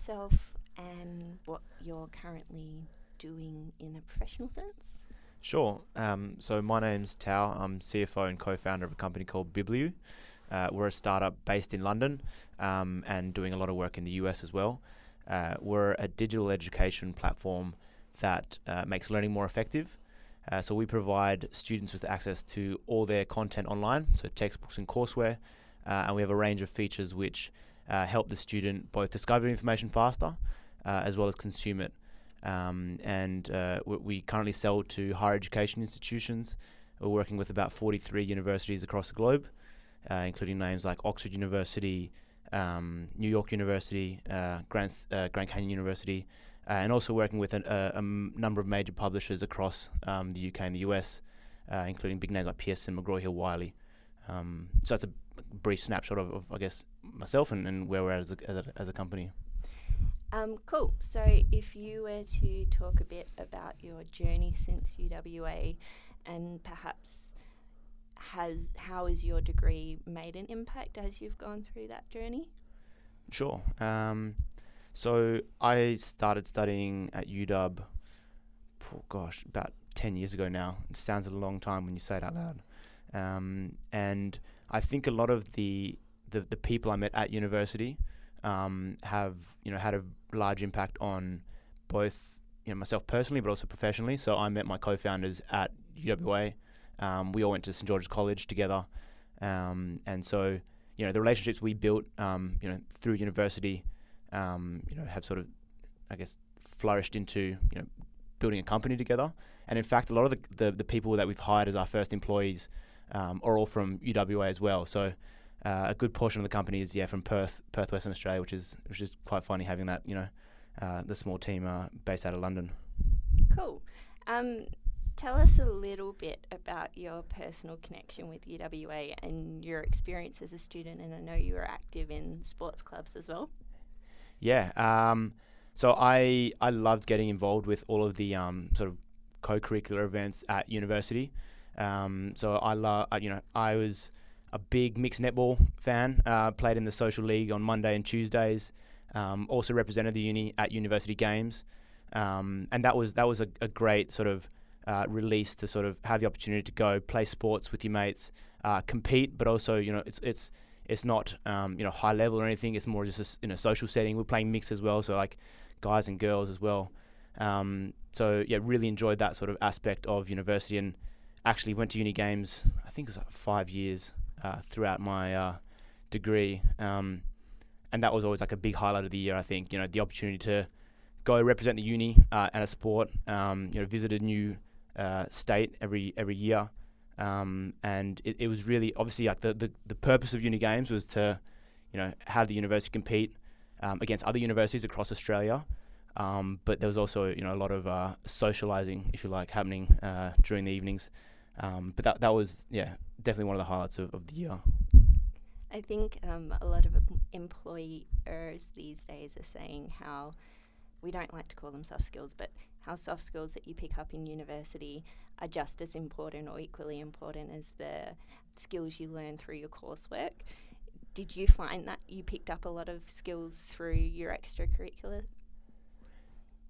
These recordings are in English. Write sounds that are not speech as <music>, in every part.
yourself and what you're currently doing in a professional sense? Sure. Um, so my name's Tao. I'm CFO and co-founder of a company called BibliU. Uh, we're a startup based in London um, and doing a lot of work in the US as well. Uh, we're a digital education platform that uh, makes learning more effective. Uh, so we provide students with access to all their content online, so textbooks and courseware, uh, and we have a range of features which uh, help the student both discover information faster as well as consume it. Um, and we, we currently sell to higher education institutions. We're working with about 43 universities across the globe uh, including names like Oxford University, um, New York University, uh, Grand, uh, Grand Canyon University, uh, and also working with an, a, number of major publishers across um, the UK and the US, uh, including big names like Pearson, McGraw Hill, Wiley. Um, so that's a brief snapshot of, of I guess, myself and, and where we're at as a, as a, as a company. Um, cool. So, if you were to talk a bit about your journey since UWA and perhaps has how has your degree made an impact as you've gone through that journey? Sure. Um, so I started studying at UW. Oh gosh, about ten years ago now. It sounds a long time when you say it out loud. Um, and I think a lot of the the, the people I met at university um, have you know had a large impact on both you know myself personally, but also professionally. So I met my co-founders at UWA. Um, we all went to St George's College together, um, and so you know the relationships we built, um, you know, through university, um, you know, have sort of, I guess, flourished into you know building a company together. And in fact, a lot of the the, the people that we've hired as our first employees um, are all from UWA as well. So. Uh, a good portion of the company is yeah from Perth, Perth, Western Australia, which is which is quite funny having that you know uh, the small team uh, based out of London. Cool. Um, Tell us a little bit about your personal connection with UWA and your experience as a student. And I know you were active in sports clubs as well. Yeah. Um, so I I loved getting involved with all of the um, sort of co-curricular events at university. Um, so I love you know I was a big mixed netball fan. Uh, played in the social league on Monday and Tuesdays. Um, also represented the uni at university games, um, and that was that was a, a great sort of uh, release to sort of have the opportunity to go play sports with your mates, uh, compete, but also you know it's it's it's not um, you know high level or anything. It's more just a, in a social setting. We're playing mix as well, so like guys and girls as well. Um, so yeah, really enjoyed that sort of aspect of university and actually went to uni games. I think it was like five years uh, throughout my uh, degree, um, and that was always like a big highlight of the year. I think you know the opportunity to go represent the uni uh, and a sport. Um, you know, visit a new uh, state every every year, um, and it, it was really obviously like the, the the purpose of uni games was to, you know, have the university compete um, against other universities across Australia. Um, but there was also you know a lot of uh, socializing, if you like, happening uh, during the evenings. Um, but that that was yeah definitely one of the highlights of, of the year. I think um, a lot of employers these days are saying how we don't like to call them soft skills, but how soft skills that you pick up in university are just as important or equally important as the skills you learn through your coursework. Did you find that you picked up a lot of skills through your extracurricular?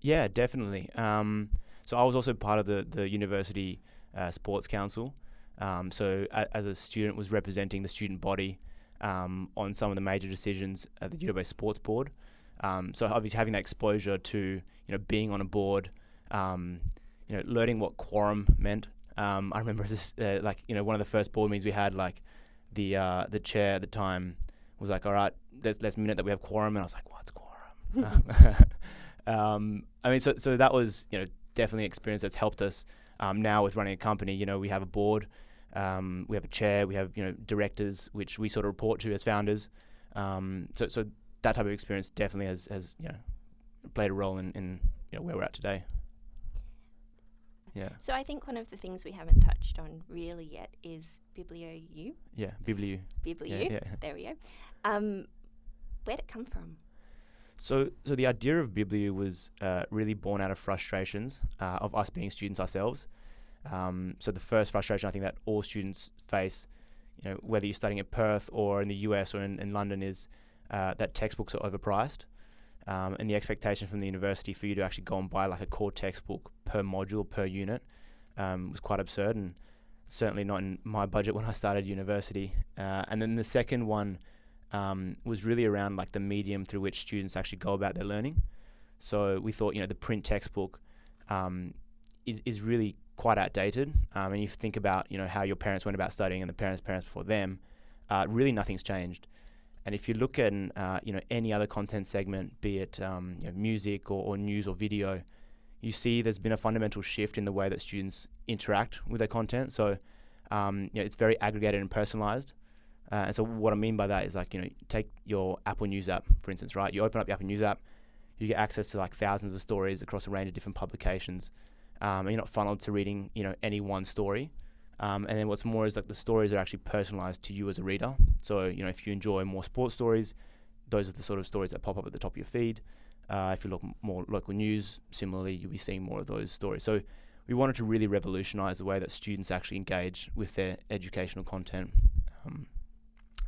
Yeah, definitely. Um, so I was also part of the the university uh, sports council. Um, so a, as a student, was representing the student body um, on some of the major decisions at the UWA Sports Board. Um, so obviously having that exposure to you know being on a board, um, you know learning what quorum meant. Um, I remember <laughs> this uh, like you know one of the first board meetings we had like the uh, the chair at the time was like all right let's let's minute that we have quorum and I was like what's quorum? <laughs> <laughs> um, I mean so so that was you know definitely an experience that's helped us um, now with running a company. You know we have a board. Um, we have a chair, we have you know directors, which we sort of report to as founders. Um, so, so that type of experience definitely has, has you know played a role in, in you know where we're at today. Yeah. So I think one of the things we haven't touched on really yet is BibliU. Yeah, BibliU. BibliU. Yeah, yeah. There we go. Um, where'd it come from? So, so the idea of BibliU was uh, really born out of frustrations uh, of us being students ourselves. Um, so the first frustration I think that all students face, you know, whether you're studying at Perth or in the US or in, in London, is uh, that textbooks are overpriced. um, and the expectation from the university for you to actually go and buy like a core textbook per module per unit um, was quite absurd and certainly not in my budget when I started university. Uh, and then the second one um, was really around like the medium through which students actually go about their learning. So we thought, you know, the print textbook um, is is really quite outdated. Um, and you think about, you know, how your parents went about studying and the parents' parents before them, uh, really nothing's changed. And if you look at, uh, you know, any other content segment, be it um, you know, music or, or news or video, you see there's been a fundamental shift in the way that students interact with their content. So, um, you know, it's very aggregated and personalized. Uh, and so what I mean by that is like, you know, take your Apple News app, for instance, right? You open up the Apple News app, you get access to like thousands of stories across a range of different publications. Um, and you're not funneled to reading, you know, any one story. Um, and then what's more is like the stories are actually personalized to you as a reader. So, you know, if you enjoy more sports stories, those are the sort of stories that pop up at the top of your feed. Uh, if you look more local news, similarly, you'll be seeing more of those stories. So we wanted to really revolutionize the way that students actually engage with their educational content. Um,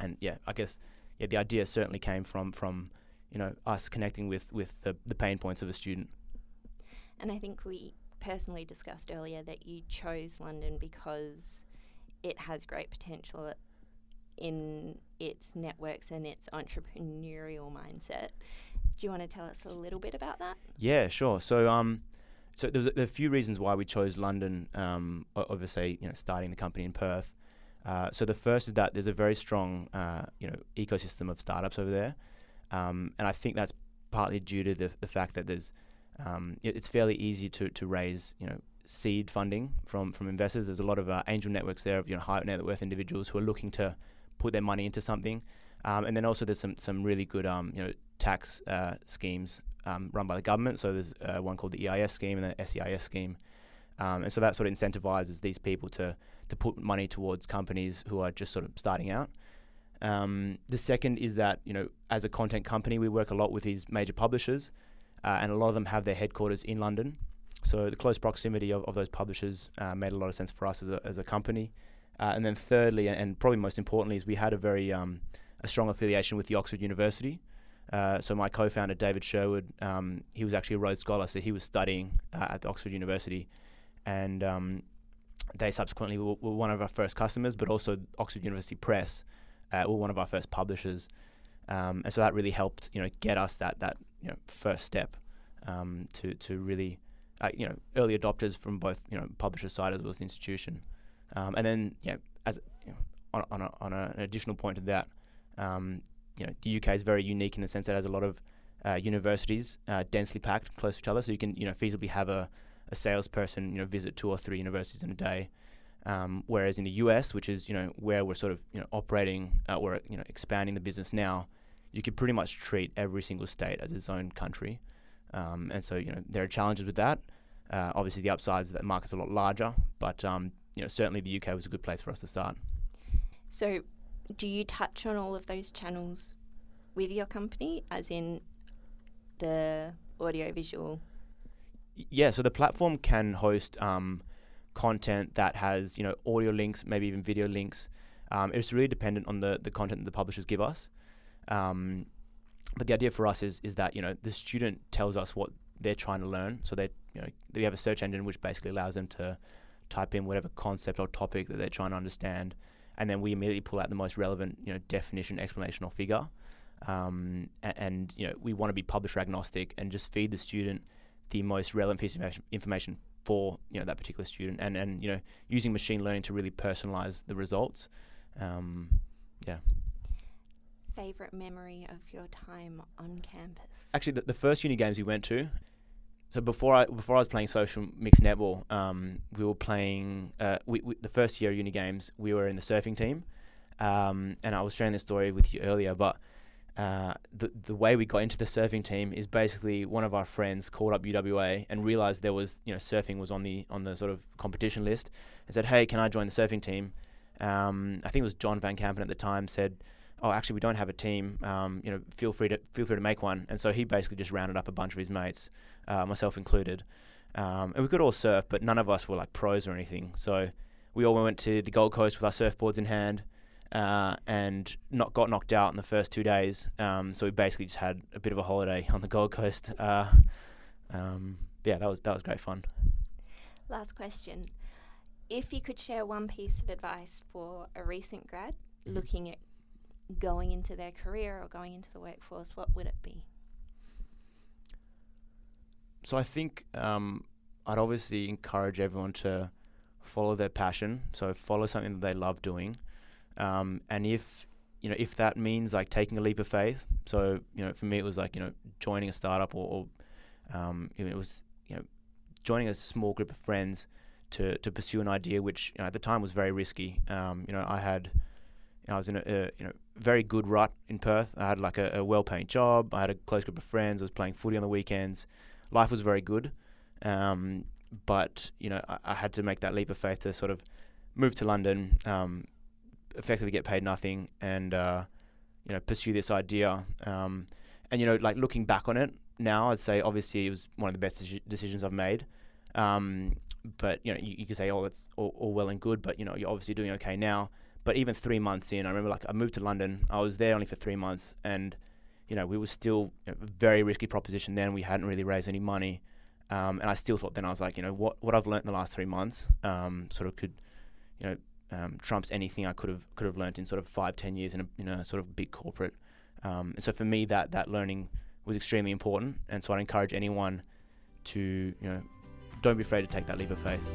and yeah, I guess yeah, the idea certainly came from from you know us connecting with with the, the pain points of a student. And I think we personally discussed earlier that you chose London because it has great potential in its networks and its entrepreneurial mindset. Do you want to tell us a little bit about that? Yeah, sure. So, um, so there's a, there a few reasons why we chose London. Um, obviously, you know, starting the company in Perth. Uh, so the first is that there's a very strong, uh, you know, ecosystem of startups over there, um, and I think that's partly due to the the fact that there's, um, it, it's fairly easy to to raise, you know, seed funding from from investors. There's a lot of uh, angel networks there of you know high net worth individuals who are looking to put their money into something, um, and then also there's some some really good um, you know tax uh, schemes um, run by the government. So there's uh, one called the EIS scheme and the SEIS scheme. Um, and so that sort of incentivizes these people to, to put money towards companies who are just sort of starting out. Um, the second is that, you know, as a content company, we work a lot with these major publishers, uh, and a lot of them have their headquarters in London. So the close proximity of, of those publishers uh, made a lot of sense for us as a, as a company. Uh, and then thirdly, and probably most importantly, is we had a very um, a strong affiliation with the Oxford University. Uh, so my co-founder David Sherwood, um, he was actually a Rhodes Scholar, so he was studying uh, at the Oxford University, and um, they subsequently were, were, one of our first customers, but also Oxford University Press uh, were one of our first publishers, um, and so that really helped you know get us that that you know first step um, to to really uh, you know early adopters from both you know publisher side as well as institution, um, and then you know as you know, on on, a, on a, an additional point to that. Um, you know, the UK is very unique in the sense that it has a lot of uh, universities uh, densely packed close to each other, so you can you know feasibly have a, a salesperson you know visit two or three universities in a day. Um, whereas in the US, which is you know where we're sort of you know operating uh, or you know expanding the business now, you could pretty much treat every single state as its own country, um, and so you know there are challenges with that. Uh, obviously, the upsides is that the market's a lot larger, but um, you know certainly the UK was a good place for us to start. So, do you touch on all of those channels with your company, as in the audiovisual? Yeah, so the platform can host um, content that has you know audio links, maybe even video links. Um, it's really dependent on the the content that the publishers give us. Um, but the idea for us is is that you know the student tells us what they're trying to learn. So they you know we have a search engine which basically allows them to type in whatever concept or topic that they're trying to understand and then we immediately pull out the most relevant, you know, definition, explanation, or figure. Um, and, and, you know, we want to be publisher agnostic and just feed the student the most relevant piece of information for you know that particular student, and and you know using machine learning to really personalize the results. Um, yeah. Favorite memory of your time on campus? Actually, the, the first uni games we went to, so before I before I was playing social mixed netball, um, we were playing uh, we, we, the first year uni games. We were in the surfing team, um, and I was sharing this story with you earlier. But uh, the the way we got into the surfing team is basically one of our friends called up UWA and realized there was you know surfing was on the on the sort of competition list, and said, "Hey, can I join the surfing team?" Um, I think it was John Van Kampen at the time said oh, actually, we don't have a team. Um, you know, feel free to feel free to make one. And so he basically just rounded up a bunch of his mates, uh, myself included, um, and we could all surf, but none of us were like pros or anything. So we all went to the Gold Coast with our surfboards in hand, uh, and not got knocked out in the first two days. Um, so we basically just had a bit of a holiday on the Gold Coast. Uh, um, yeah, that was that was great fun. Last question: If you could share one piece of advice for a recent grad mm-hmm. looking at going into their career or going into the workforce, what would it be? So I think um, I'd obviously encourage everyone to follow their passion. So follow something that they love doing, um, and if you know if that means like taking a leap of faith. So you know, for me, it was like you know joining a startup or, or um, it was you know joining a small group of friends to to pursue an idea which you know, at the time was very risky. Um, you know, I had I was in a, a, you know very good rut in Perth. I had like a, a well-paying job. I had a close group of friends. I was playing footy on the weekends. Life was very good. Um, but you know, I, I, had to make that leap of faith to sort of move to London, um, effectively get paid nothing, and uh, you know, pursue this idea. Um, and you know, like looking back on it now, I'd say obviously it was one of the best decisions I've made. Um, but you know, you, you could say, oh, that's all, all well and good, but you know, you're obviously doing okay now. But even three months in, I remember like I moved to London. I was there only for three months, and you know, we were still you know, a very risky proposition then. We hadn't really raised any money. Um, and I still thought then I was like, you know, what what I've learned in the last three months, um, sort of could, you know, um, trumps anything I could have could have learned in sort of five ten years in a, in a sort of big corporate. Um, and so for me, that that learning was extremely important. And so I'd encourage anyone to, you know, don't be afraid to take that leap of faith.